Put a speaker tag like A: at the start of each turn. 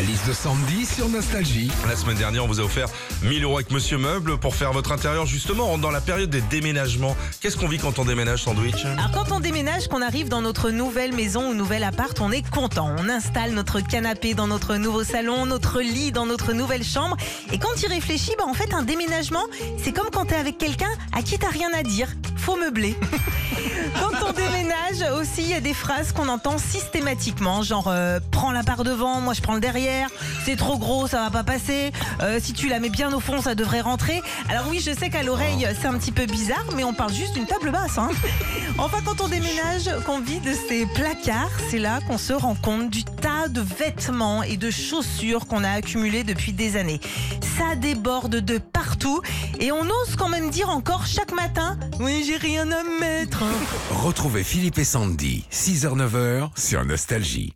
A: La liste de Sandy sur Nostalgie.
B: La semaine dernière, on vous a offert 1000 euros avec Monsieur Meuble pour faire votre intérieur. Justement, on rentre dans la période des déménagements. Qu'est-ce qu'on vit quand on déménage, Sandwich?
C: Alors quand on déménage, qu'on arrive dans notre nouvelle maison ou nouvel appart, on est content. On installe notre canapé dans notre nouveau salon, notre lit dans notre nouvelle chambre. Et quand tu réfléchis, bah en fait un déménagement, c'est comme quand t'es avec quelqu'un à qui t'as rien à dire. Faut meubler. quand on déménage aussi, il y a des phrases qu'on entend systématiquement, genre euh, prends la part devant, moi je prends le derrière. C'est trop gros, ça va pas passer. Euh, si tu la mets bien au fond, ça devrait rentrer. Alors oui, je sais qu'à l'oreille, c'est un petit peu bizarre, mais on parle juste d'une table basse. hein. Enfin, quand on déménage, qu'on vide ses placards, c'est là qu'on se rend compte du tas de vêtements et de chaussures qu'on a accumulés depuis des années. Ça déborde de partout et on ose quand même dire encore chaque matin Oui, rien à mettre.
A: Retrouvez Philippe et Sandy, 6h-9h sur Nostalgie.